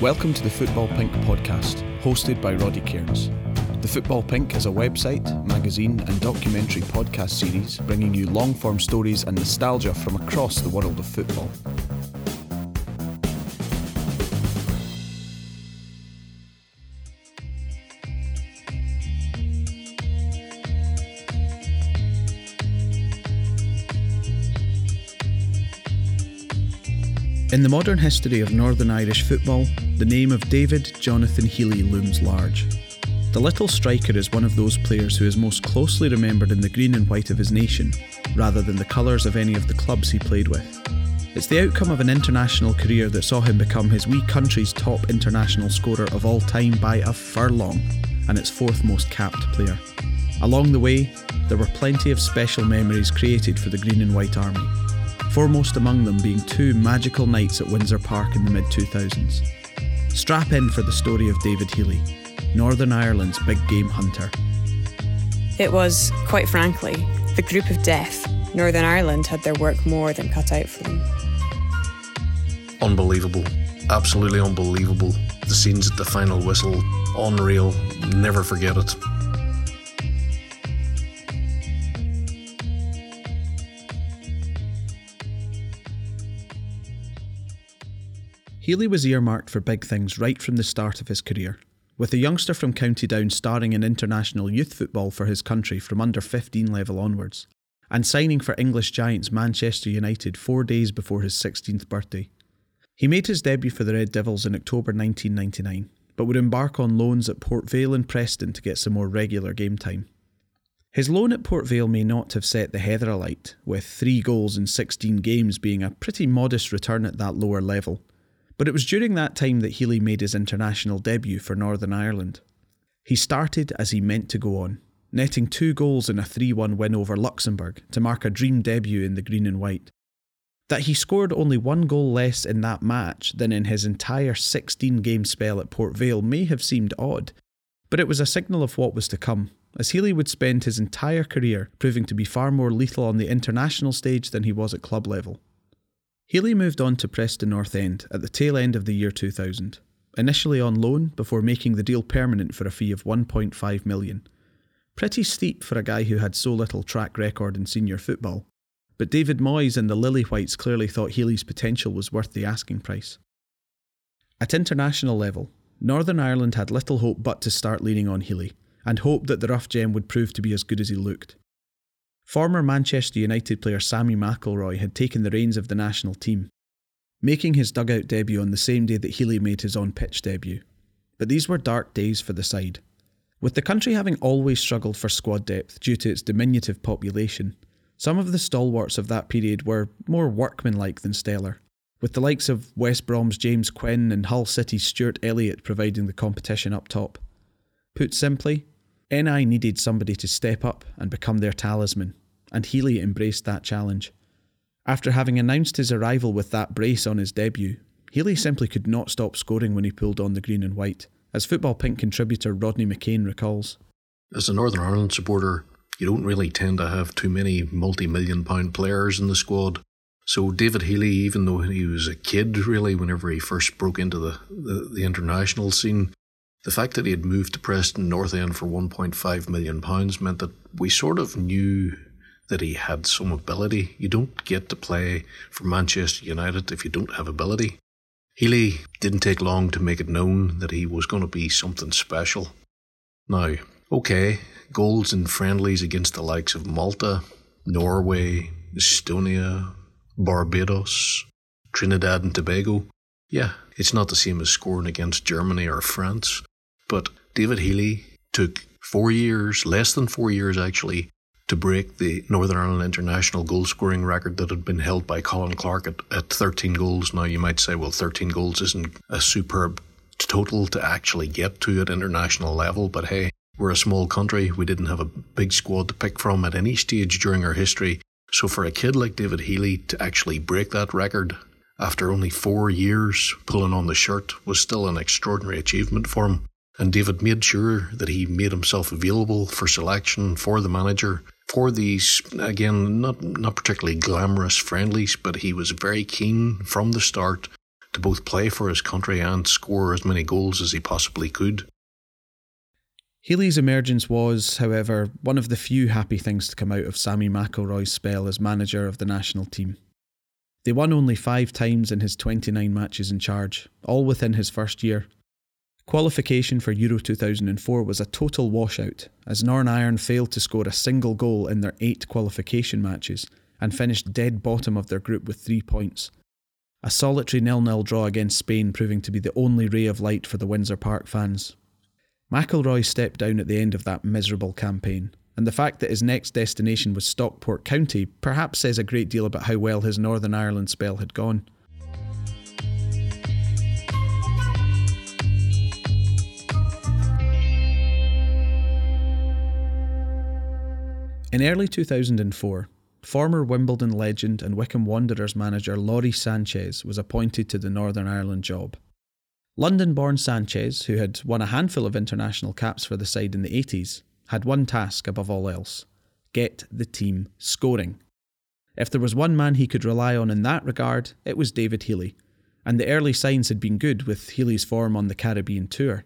Welcome to the Football Pink podcast, hosted by Roddy Cairns. The Football Pink is a website, magazine, and documentary podcast series bringing you long form stories and nostalgia from across the world of football. In the modern history of Northern Irish football, the name of David Jonathan Healy looms large. The little striker is one of those players who is most closely remembered in the green and white of his nation, rather than the colours of any of the clubs he played with. It's the outcome of an international career that saw him become his wee country's top international scorer of all time by a furlong, and its fourth most capped player. Along the way, there were plenty of special memories created for the Green and White Army, foremost among them being two magical nights at Windsor Park in the mid 2000s. Strap in for the story of David Healy, Northern Ireland's big game hunter. It was, quite frankly, the group of death. Northern Ireland had their work more than cut out for them. Unbelievable. Absolutely unbelievable. The scenes at the final whistle, unreal. Never forget it. Healy was earmarked for big things right from the start of his career, with a youngster from County Down starring in international youth football for his country from under 15 level onwards, and signing for English giants Manchester United four days before his 16th birthday. He made his debut for the Red Devils in October 1999, but would embark on loans at Port Vale and Preston to get some more regular game time. His loan at Port Vale may not have set the heather alight, with three goals in 16 games being a pretty modest return at that lower level but it was during that time that Healy made his international debut for Northern Ireland. He started as he meant to go on, netting two goals in a 3 1 win over Luxembourg to mark a dream debut in the green and white. That he scored only one goal less in that match than in his entire 16 game spell at Port Vale may have seemed odd, but it was a signal of what was to come, as Healy would spend his entire career proving to be far more lethal on the international stage than he was at club level. Healy moved on to Preston North End at the tail end of the year 2000, initially on loan before making the deal permanent for a fee of 1.5 million. Pretty steep for a guy who had so little track record in senior football, but David Moyes and the Lily Whites clearly thought Healy's potential was worth the asking price. At international level, Northern Ireland had little hope but to start leaning on Healy, and hoped that the rough gem would prove to be as good as he looked. Former Manchester United player Sammy McIlroy had taken the reins of the national team, making his dugout debut on the same day that Healy made his on pitch debut. But these were dark days for the side. With the country having always struggled for squad depth due to its diminutive population, some of the stalwarts of that period were more workmanlike than stellar, with the likes of West Brom's James Quinn and Hull City's Stuart Elliott providing the competition up top. Put simply, NI needed somebody to step up and become their talisman, and Healy embraced that challenge. After having announced his arrival with that brace on his debut, Healy simply could not stop scoring when he pulled on the green and white, as Football Pink contributor Rodney McCain recalls. As a Northern Ireland supporter, you don't really tend to have too many multi million pound players in the squad. So David Healy, even though he was a kid really whenever he first broke into the, the, the international scene, the fact that he had moved to Preston North End for £1.5 million meant that we sort of knew that he had some ability. You don't get to play for Manchester United if you don't have ability. Healy didn't take long to make it known that he was going to be something special. Now, okay, goals in friendlies against the likes of Malta, Norway, Estonia, Barbados, Trinidad and Tobago. Yeah, it's not the same as scoring against Germany or France. But David Healy took four years, less than four years actually, to break the Northern Ireland international goal scoring record that had been held by Colin Clarke at, at 13 goals. Now, you might say, well, 13 goals isn't a superb total to actually get to at international level, but hey, we're a small country. We didn't have a big squad to pick from at any stage during our history. So, for a kid like David Healy to actually break that record after only four years pulling on the shirt was still an extraordinary achievement for him. And David made sure that he made himself available for selection for the manager for these, again, not, not particularly glamorous friendlies, but he was very keen from the start to both play for his country and score as many goals as he possibly could. Healy's emergence was, however, one of the few happy things to come out of Sammy McIlroy's spell as manager of the national team. They won only five times in his 29 matches in charge, all within his first year. Qualification for Euro 2004 was a total washout, as Northern Ireland failed to score a single goal in their eight qualification matches and finished dead bottom of their group with three points. A solitary nil-nil draw against Spain proving to be the only ray of light for the Windsor Park fans, McIlroy stepped down at the end of that miserable campaign, and the fact that his next destination was Stockport County perhaps says a great deal about how well his Northern Ireland spell had gone. In early 2004, former Wimbledon legend and Wycombe Wanderers manager Lawrie Sanchez was appointed to the Northern Ireland job. London born Sanchez, who had won a handful of international caps for the side in the 80s, had one task above all else get the team scoring. If there was one man he could rely on in that regard, it was David Healy, and the early signs had been good with Healy's form on the Caribbean tour.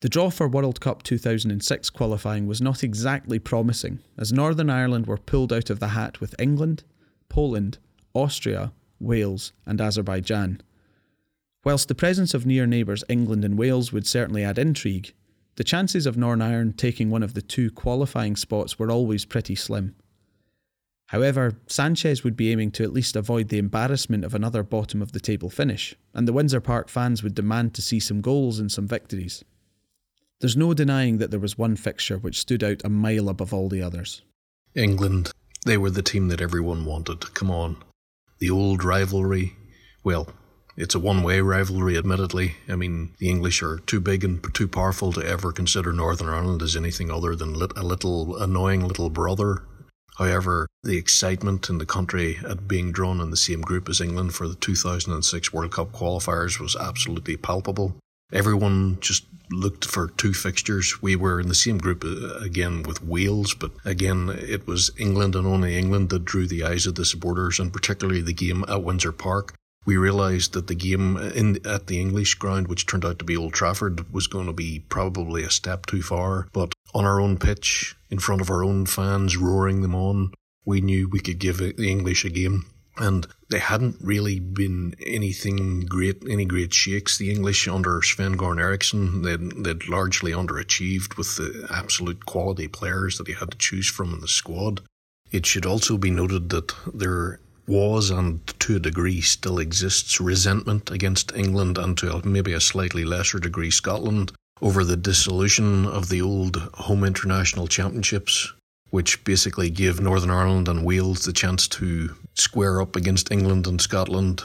The draw for World Cup 2006 qualifying was not exactly promising, as Northern Ireland were pulled out of the hat with England, Poland, Austria, Wales, and Azerbaijan. Whilst the presence of near neighbours England and Wales would certainly add intrigue, the chances of Northern Ireland taking one of the two qualifying spots were always pretty slim. However, Sanchez would be aiming to at least avoid the embarrassment of another bottom of the table finish, and the Windsor Park fans would demand to see some goals and some victories. There's no denying that there was one fixture which stood out a mile above all the others. England, they were the team that everyone wanted. Come on. The old rivalry, well, it's a one way rivalry, admittedly. I mean, the English are too big and too powerful to ever consider Northern Ireland as anything other than a little annoying little brother. However, the excitement in the country at being drawn in the same group as England for the 2006 World Cup qualifiers was absolutely palpable. Everyone just looked for two fixtures. We were in the same group uh, again with Wales, but again, it was England and only England that drew the eyes of the supporters, and particularly the game at Windsor Park we realised that the game in at the English ground, which turned out to be Old Trafford, was going to be probably a step too far. But on our own pitch, in front of our own fans, roaring them on, we knew we could give the English a game. And they hadn't really been anything great, any great shakes. The English under Sven Goran Eriksson, they'd, they'd largely underachieved with the absolute quality players that he had to choose from in the squad. It should also be noted that there was and to a degree still exists resentment against England and to maybe a slightly lesser degree Scotland over the dissolution of the old home international championships, which basically gave Northern Ireland and Wales the chance to square up against England and Scotland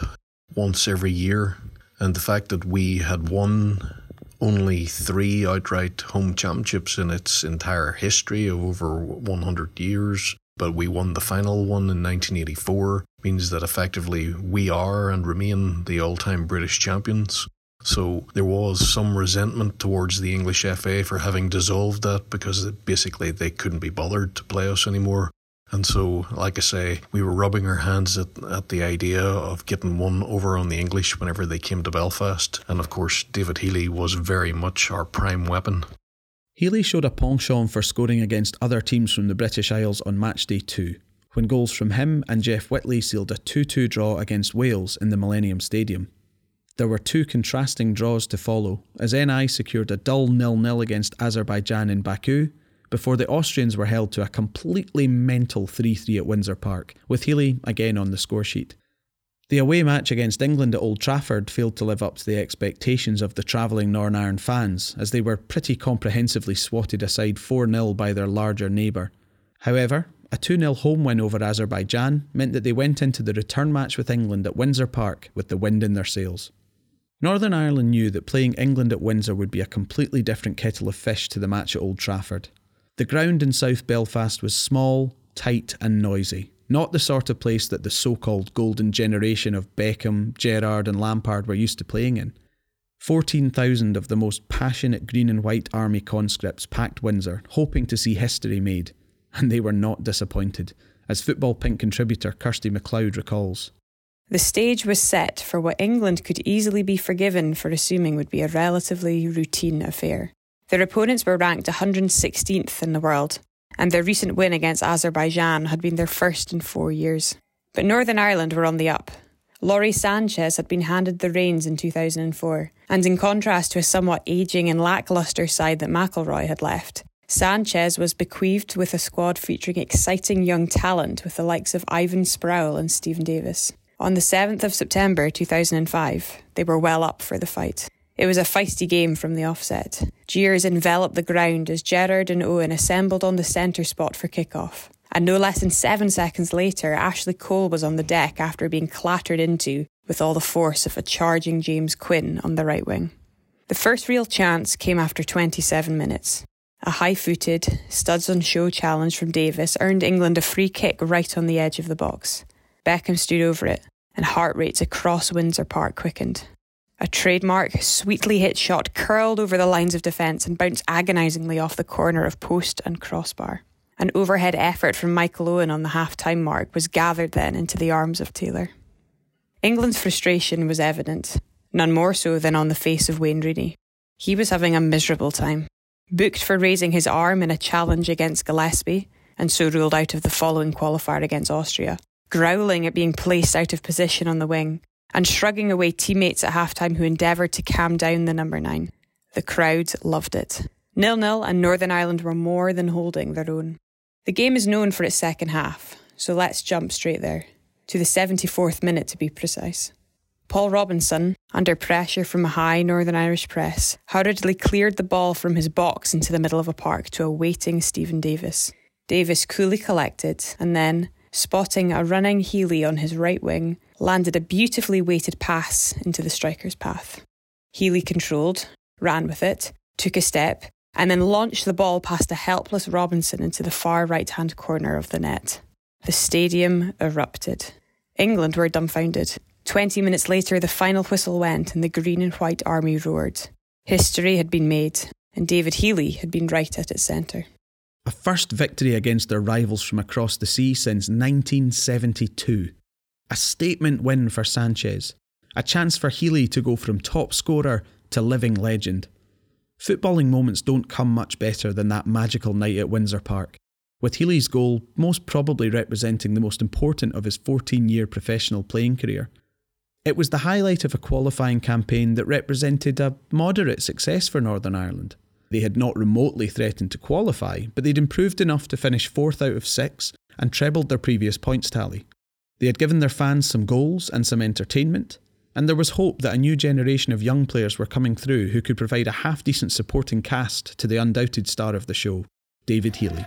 once every year. And the fact that we had won only three outright home championships in its entire history of over 100 years but we won the final one in 1984, means that effectively we are and remain the all time British champions. So there was some resentment towards the English FA for having dissolved that because basically they couldn't be bothered to play us anymore. And so, like I say, we were rubbing our hands at, at the idea of getting one over on the English whenever they came to Belfast. And of course, David Healy was very much our prime weapon. Healy showed a penchant for scoring against other teams from the British Isles on match day two, when goals from him and Jeff Whitley sealed a 2 2 draw against Wales in the Millennium Stadium. There were two contrasting draws to follow, as NI secured a dull nil nil against Azerbaijan in Baku, before the Austrians were held to a completely mental 3 3 at Windsor Park, with Healy again on the scoresheet. The away match against England at Old Trafford failed to live up to the expectations of the travelling Northern Ireland fans, as they were pretty comprehensively swatted aside 4 0 by their larger neighbour. However, a 2 0 home win over Azerbaijan meant that they went into the return match with England at Windsor Park with the wind in their sails. Northern Ireland knew that playing England at Windsor would be a completely different kettle of fish to the match at Old Trafford. The ground in South Belfast was small, tight, and noisy, not the sort of place that the so called golden generation of Beckham, Gerrard, and Lampard were used to playing in. 14,000 of the most passionate green and white army conscripts packed Windsor, hoping to see history made, and they were not disappointed, as Football Pink contributor Kirsty McLeod recalls. The stage was set for what England could easily be forgiven for assuming would be a relatively routine affair. Their opponents were ranked 116th in the world, and their recent win against Azerbaijan had been their first in four years. But Northern Ireland were on the up. Lawrie Sanchez had been handed the reins in 2004, and in contrast to a somewhat ageing and lacklustre side that McIlroy had left, Sanchez was bequeathed with a squad featuring exciting young talent with the likes of Ivan Sproule and Stephen Davis. On the 7th of September 2005, they were well up for the fight. It was a feisty game from the offset. Jeers enveloped the ground as Gerrard and Owen assembled on the centre spot for kickoff. And no less than seven seconds later, Ashley Cole was on the deck after being clattered into with all the force of a charging James Quinn on the right wing. The first real chance came after 27 minutes. A high footed, studs on show challenge from Davis earned England a free kick right on the edge of the box. Beckham stood over it, and heart rates across Windsor Park quickened. A trademark, sweetly hit shot curled over the lines of defence and bounced agonisingly off the corner of post and crossbar. An overhead effort from Michael Owen on the half time mark was gathered then into the arms of Taylor. England's frustration was evident, none more so than on the face of Wayne Rooney. He was having a miserable time. Booked for raising his arm in a challenge against Gillespie, and so ruled out of the following qualifier against Austria, growling at being placed out of position on the wing, and shrugging away teammates at halftime who endeavoured to calm down the number nine. The crowd loved it. Nil nil, and Northern Ireland were more than holding their own. The game is known for its second half, so let's jump straight there, to the 74th minute to be precise. Paul Robinson, under pressure from a high Northern Irish press, hurriedly cleared the ball from his box into the middle of a park to a waiting Stephen Davis. Davis coolly collected and then, spotting a running Healy on his right wing, landed a beautifully weighted pass into the striker's path. Healy controlled, ran with it, took a step, and then launched the ball past a helpless Robinson into the far right hand corner of the net. The stadium erupted. England were dumbfounded. Twenty minutes later, the final whistle went and the green and white army roared. History had been made, and David Healy had been right at its centre. A first victory against their rivals from across the sea since 1972. A statement win for Sanchez. A chance for Healy to go from top scorer to living legend. Footballing moments don't come much better than that magical night at Windsor Park, with Healy's goal most probably representing the most important of his 14 year professional playing career. It was the highlight of a qualifying campaign that represented a moderate success for Northern Ireland. They had not remotely threatened to qualify, but they'd improved enough to finish fourth out of six and trebled their previous points tally. They had given their fans some goals and some entertainment, and there was hope that a new generation of young players were coming through who could provide a half decent supporting cast to the undoubted star of the show, David Healy.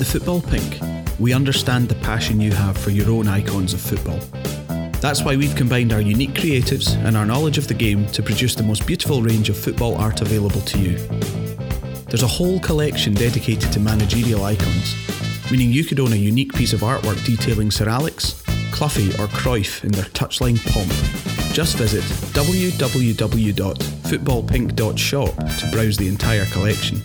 The Football Pink, we understand the passion you have for your own icons of football. That's why we've combined our unique creatives and our knowledge of the game to produce the most beautiful range of football art available to you. There's a whole collection dedicated to managerial icons, meaning you could own a unique piece of artwork detailing Sir Alex, Cloughie, or Cruyff in their touchline pomp. Just visit www.footballpink.shop to browse the entire collection.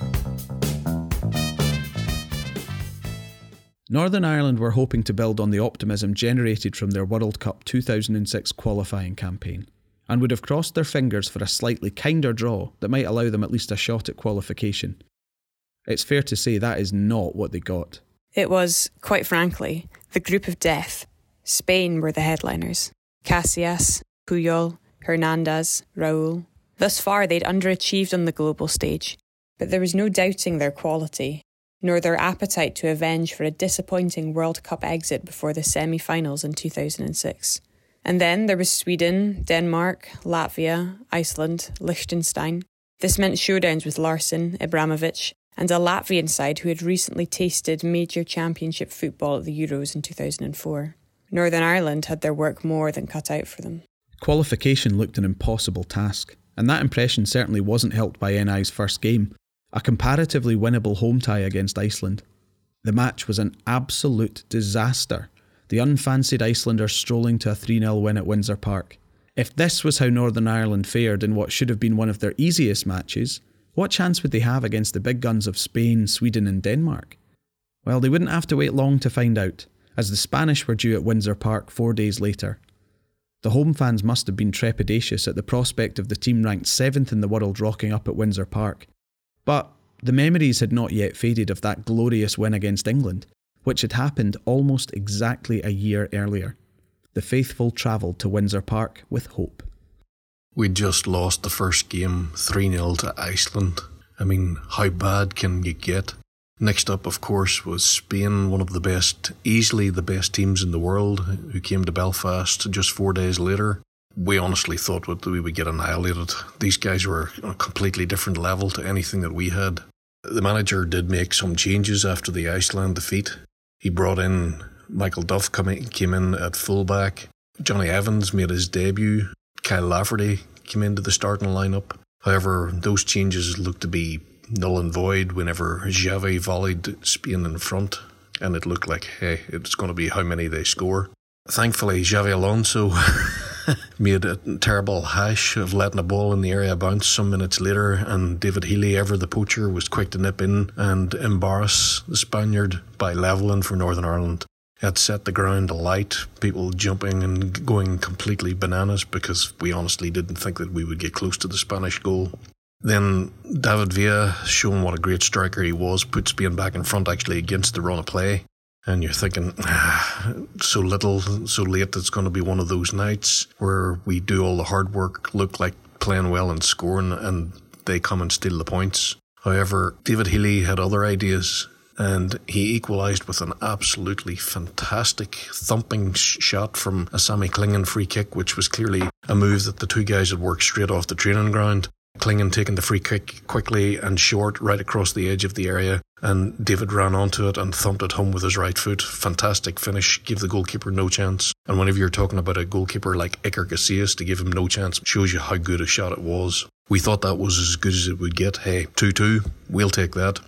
Northern Ireland were hoping to build on the optimism generated from their World Cup 2006 qualifying campaign, and would have crossed their fingers for a slightly kinder draw that might allow them at least a shot at qualification. It's fair to say that is not what they got. It was, quite frankly, the group of death. Spain were the headliners. Casillas, Puyol, Hernandez, Raul. Thus far, they'd underachieved on the global stage, but there was no doubting their quality, nor their appetite to avenge for a disappointing World Cup exit before the semi finals in 2006. And then there was Sweden, Denmark, Latvia, Iceland, Liechtenstein. This meant showdowns with Larsson, Ibrahimovic, and a Latvian side who had recently tasted major championship football at the Euros in 2004. Northern Ireland had their work more than cut out for them. Qualification looked an impossible task, and that impression certainly wasn't helped by NI's first game, a comparatively winnable home tie against Iceland. The match was an absolute disaster, the unfancied Icelanders strolling to a 3 0 win at Windsor Park. If this was how Northern Ireland fared in what should have been one of their easiest matches, what chance would they have against the big guns of Spain, Sweden, and Denmark? Well, they wouldn't have to wait long to find out, as the Spanish were due at Windsor Park four days later. The home fans must have been trepidatious at the prospect of the team ranked seventh in the world rocking up at Windsor Park. But the memories had not yet faded of that glorious win against England, which had happened almost exactly a year earlier. The faithful travelled to Windsor Park with hope. We just lost the first game 3 0 to Iceland. I mean, how bad can you get? Next up, of course, was Spain, one of the best, easily the best teams in the world, who came to Belfast just four days later. We honestly thought that we would get annihilated. These guys were on a completely different level to anything that we had. The manager did make some changes after the Iceland defeat. He brought in Michael Duff, came in at fullback. Jonny Evans made his debut. Kyle Lafferty came into the starting lineup. However, those changes looked to be null and void whenever Xavi volleyed Spain in front, and it looked like, hey, it's going to be how many they score. Thankfully, Xabi Alonso made a terrible hash of letting a ball in the area bounce some minutes later, and David Healy, ever the poacher, was quick to nip in and embarrass the Spaniard by levelling for Northern Ireland. It set the ground alight, people jumping and going completely bananas because we honestly didn't think that we would get close to the Spanish goal. Then David Villa, showing what a great striker he was, puts Spain back in front actually against the run of play. And you're thinking, ah, so little, so late, it's going to be one of those nights where we do all the hard work, look like playing well and scoring, and they come and steal the points. However, David Healy had other ideas and he equalised with an absolutely fantastic thumping shot from a Sammy Clingan free kick, which was clearly a move that the two guys had worked straight off the training ground. Clingan taking the free kick quickly and short right across the edge of the area, and David ran onto it and thumped it home with his right foot. Fantastic finish, gave the goalkeeper no chance. And whenever you're talking about a goalkeeper like Iker Casillas to give him no chance, shows you how good a shot it was. We thought that was as good as it would get. Hey, 2 2, we'll take that.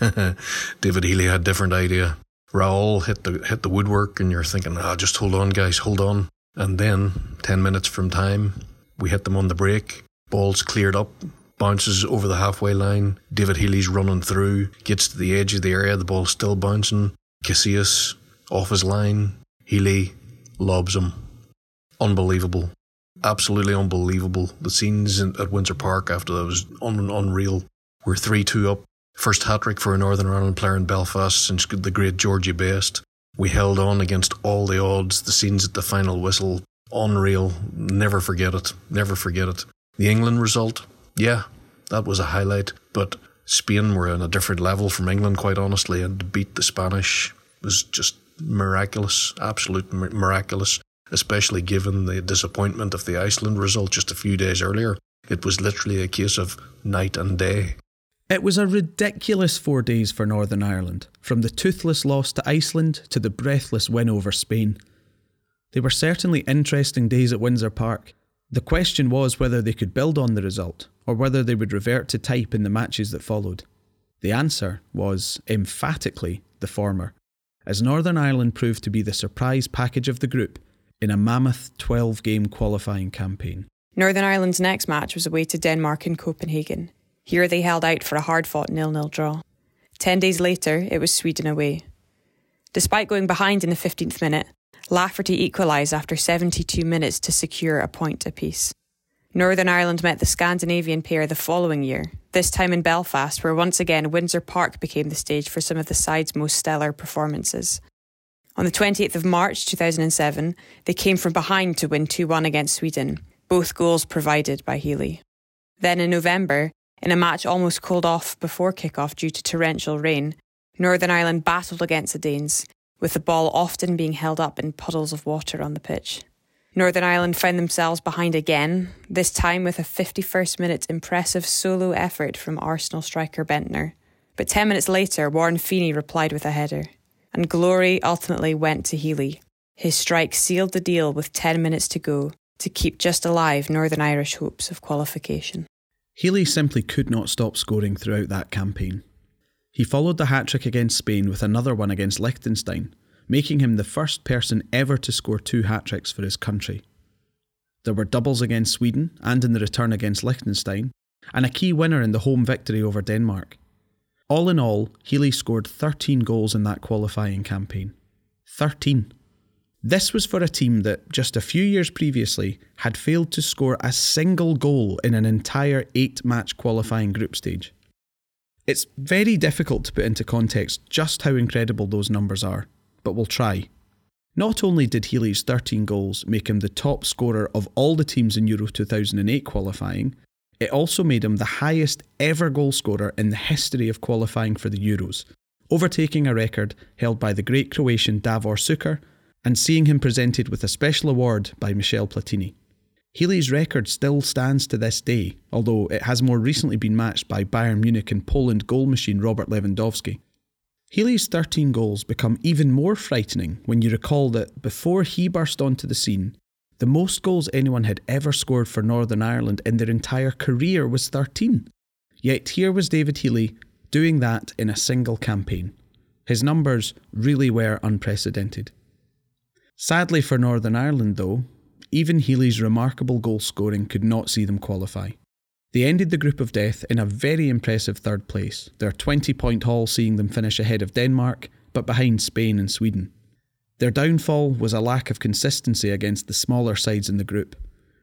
David Healy had a different idea. Raul hit the hit the woodwork, and you're thinking, ah, just hold on, guys, hold on. And then, ten minutes from time, we hit them on the break. Ball's cleared up, bounces over the halfway line. David Healy's running through, gets to the edge of the area, the ball's still bouncing. Casillas off his line. Healy lobs him. Unbelievable. Absolutely unbelievable. The scenes at Windsor Park after that was un- unreal. We're 3 2 up. First hat trick for a Northern Ireland player in Belfast since the great Georgie Best. We held on against all the odds. The scenes at the final whistle, unreal. Never forget it. Never forget it. The England result, yeah, that was a highlight. But Spain were on a different level from England, quite honestly, and to beat the Spanish was just miraculous, absolute miraculous, especially given the disappointment of the Iceland result just a few days earlier. It was literally a case of night and day. It was a ridiculous four days for Northern Ireland, from the toothless loss to Iceland to the breathless win over Spain. They were certainly interesting days at Windsor Park. The question was whether they could build on the result, or whether they would revert to type in the matches that followed. The answer was emphatically the former, as Northern Ireland proved to be the surprise package of the group in a mammoth 12 game qualifying campaign. Northern Ireland's next match was away to Denmark in Copenhagen. Here they held out for a hard fought nil nil draw. Ten days later, it was Sweden away. Despite going behind in the 15th minute, Lafferty equalised after 72 minutes to secure a point apiece. Northern Ireland met the Scandinavian pair the following year, this time in Belfast, where once again Windsor Park became the stage for some of the side's most stellar performances. On the 28th of March 2007, they came from behind to win 2 1 against Sweden, both goals provided by Healy. Then in November, in a match almost called off before kick-off due to torrential rain, Northern Ireland battled against the Danes, with the ball often being held up in puddles of water on the pitch. Northern Ireland found themselves behind again, this time with a 51st minute impressive solo effort from Arsenal striker Bendtner. But 10 minutes later, Warren Feeney replied with a header. And glory ultimately went to Healy. His strike sealed the deal with 10 minutes to go to keep just alive Northern Irish hopes of qualification. Healy simply could not stop scoring throughout that campaign. He followed the hat trick against Spain with another one against Liechtenstein, making him the first person ever to score two hat tricks for his country. There were doubles against Sweden and in the return against Liechtenstein, and a key winner in the home victory over Denmark. All in all, Healy scored 13 goals in that qualifying campaign. 13. This was for a team that, just a few years previously, had failed to score a single goal in an entire eight match qualifying group stage. It's very difficult to put into context just how incredible those numbers are, but we'll try. Not only did Healy's 13 goals make him the top scorer of all the teams in Euro 2008 qualifying, it also made him the highest ever goalscorer in the history of qualifying for the Euros, overtaking a record held by the great Croatian Davor Suker and seeing him presented with a special award by Michel Platini. Healy's record still stands to this day, although it has more recently been matched by Bayern Munich and Poland goal machine Robert Lewandowski. Healy's 13 goals become even more frightening when you recall that before he burst onto the scene, the most goals anyone had ever scored for Northern Ireland in their entire career was 13. Yet here was David Healy doing that in a single campaign. His numbers really were unprecedented. Sadly for Northern Ireland, though, even Healy's remarkable goal scoring could not see them qualify. They ended the group of death in a very impressive third place, their 20 point haul seeing them finish ahead of Denmark, but behind Spain and Sweden. Their downfall was a lack of consistency against the smaller sides in the group,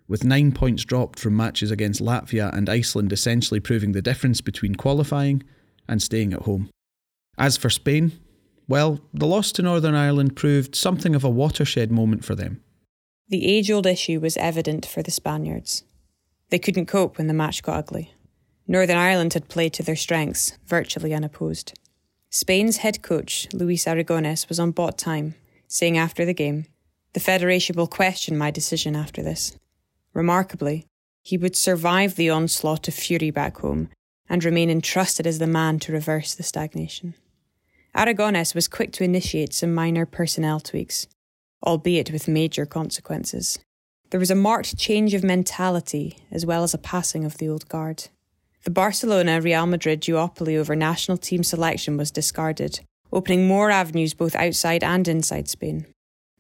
with nine points dropped from matches against Latvia and Iceland essentially proving the difference between qualifying and staying at home. As for Spain, well, the loss to Northern Ireland proved something of a watershed moment for them. The age old issue was evident for the Spaniards. They couldn't cope when the match got ugly. Northern Ireland had played to their strengths, virtually unopposed. Spain's head coach, Luis Aragones, was on bot time saying after the game, The Federation will question my decision after this. Remarkably, he would survive the onslaught of fury back home and remain entrusted as the man to reverse the stagnation. Aragones was quick to initiate some minor personnel tweaks, albeit with major consequences. There was a marked change of mentality as well as a passing of the old guard. The Barcelona Real Madrid duopoly over national team selection was discarded, opening more avenues both outside and inside Spain.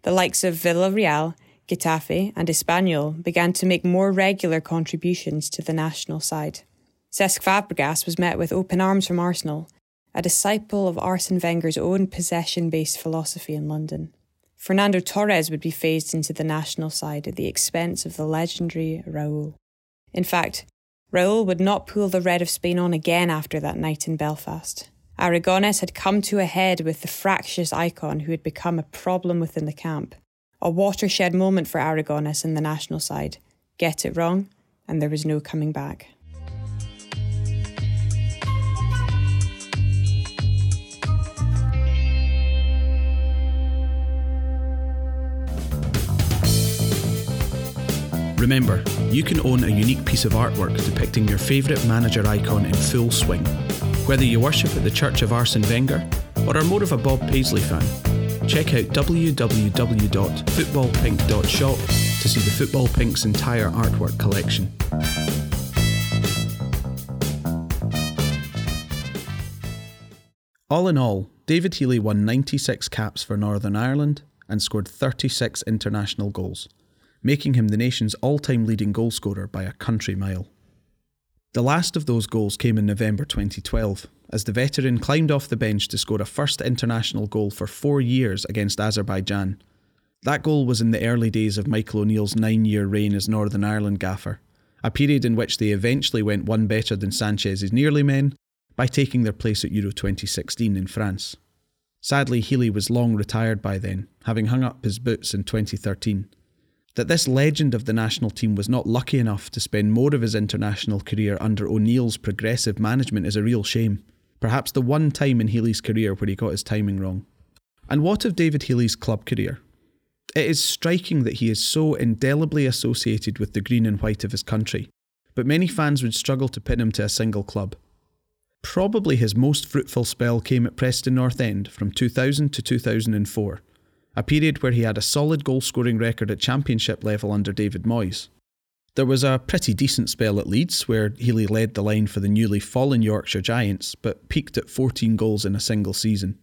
The likes of Villarreal, Getafe, and Espanyol began to make more regular contributions to the national side. Cesc Fabregas was met with open arms from Arsenal, a disciple of Arsene Wenger's own possession based philosophy in London. Fernando Torres would be phased into the national side at the expense of the legendary Raul. In fact, Raul would not pull the red of Spain on again after that night in Belfast. Aragones had come to a head with the fractious icon who had become a problem within the camp. A watershed moment for Aragones and the national side. Get it wrong, and there was no coming back. Remember, you can own a unique piece of artwork depicting your favourite manager icon in full swing whether you worship at the Church of Arsene Wenger or are more of a Bob Paisley fan, check out www.footballpink.shop to see the Football Pink's entire artwork collection. All in all, David Healy won 96 caps for Northern Ireland and scored 36 international goals, making him the nation's all time leading goalscorer by a country mile. The last of those goals came in November 2012, as the veteran climbed off the bench to score a first international goal for four years against Azerbaijan. That goal was in the early days of Michael O'Neill's nine year reign as Northern Ireland gaffer, a period in which they eventually went one better than Sanchez's nearly men by taking their place at Euro 2016 in France. Sadly, Healy was long retired by then, having hung up his boots in 2013. That this legend of the national team was not lucky enough to spend more of his international career under O'Neill's progressive management is a real shame. Perhaps the one time in Healy's career where he got his timing wrong. And what of David Healy's club career? It is striking that he is so indelibly associated with the green and white of his country, but many fans would struggle to pin him to a single club. Probably his most fruitful spell came at Preston North End from 2000 to 2004 a period where he had a solid goal scoring record at championship level under David Moyes. There was a pretty decent spell at Leeds where Healy led the line for the newly fallen Yorkshire Giants, but peaked at 14 goals in a single season.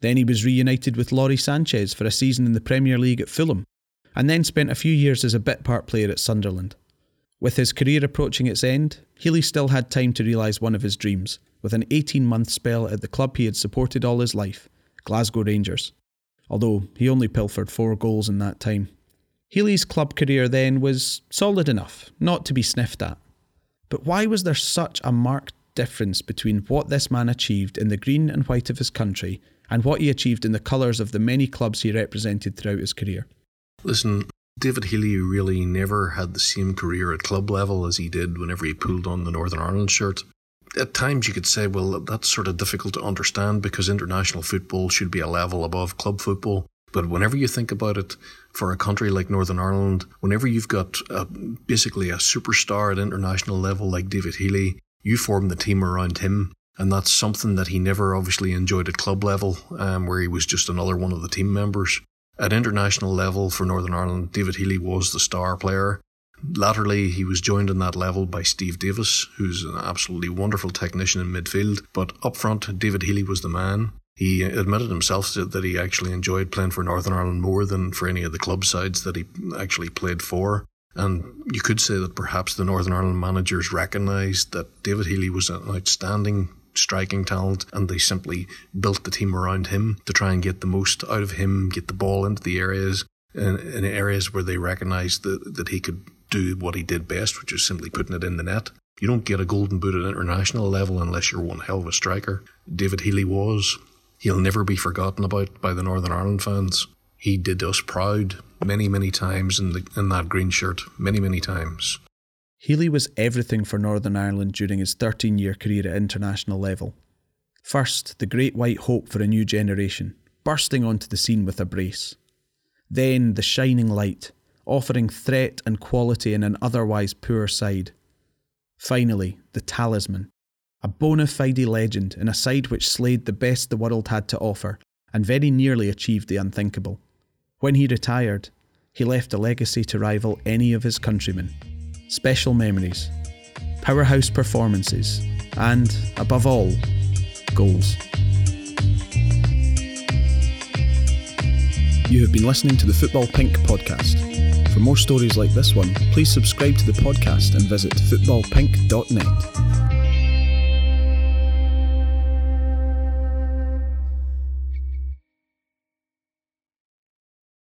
Then he was reunited with Lawrie Sanchez for a season in the Premier League at Fulham, and then spent a few years as a bit part player at Sunderland. With his career approaching its end, Healy still had time to realise one of his dreams, with an 18 month spell at the club he had supported all his life, Glasgow Rangers, although he only pilfered four goals in that time. Healy's club career then was solid enough, not to be sniffed at. But why was there such a marked difference between what this man achieved in the green and white of his country and what he achieved in the colours of the many clubs he represented throughout his career? Listen, David Healy really never had the same career at club level as he did whenever he pulled on the Northern Ireland shirt. At times you could say, well, that's sort of difficult to understand because international football should be a level above club football. But whenever you think about it, for a country like Northern Ireland, whenever you've got a, basically a superstar at international level like David Healy, you form the team around him. And that's something that he never obviously enjoyed at club level, um, where he was just another one of the team members. At international level for Northern Ireland, David Healy was the star player. Latterly, he was joined in that level by Steve Davis, who's an absolutely wonderful technician in midfield. But up front, David Healy was the man. He admitted himself that he actually enjoyed playing for Northern Ireland more than for any of the club sides that he actually played for. And you could say that perhaps the Northern Ireland managers recognised that David Healy was an outstanding striking talent and they simply built the team around him to try and get the most out of him, get the ball into the areas in, in areas where they recognised that, that he could do what he did best, which is simply putting it in the net. You don't get a golden boot at international level unless you're one hell of a striker. David Healy was. He'll never be forgotten about by the Northern Ireland fans. He did us proud many, many times in, the, in that green shirt, many, many times. Healy was everything for Northern Ireland during his 13 year career at international level. First, the great white hope for a new generation, bursting onto the scene with a brace. Then, the shining light, offering threat and quality in an otherwise poor side. Finally, the talisman, a bona fide legend in a side which slayed the best the world had to offer and very nearly achieved the unthinkable. When he retired, he left a legacy to rival any of his countrymen. Special memories, powerhouse performances, and, above all, goals. You have been listening to the Football Pink podcast. For more stories like this one, please subscribe to the podcast and visit footballpink.net.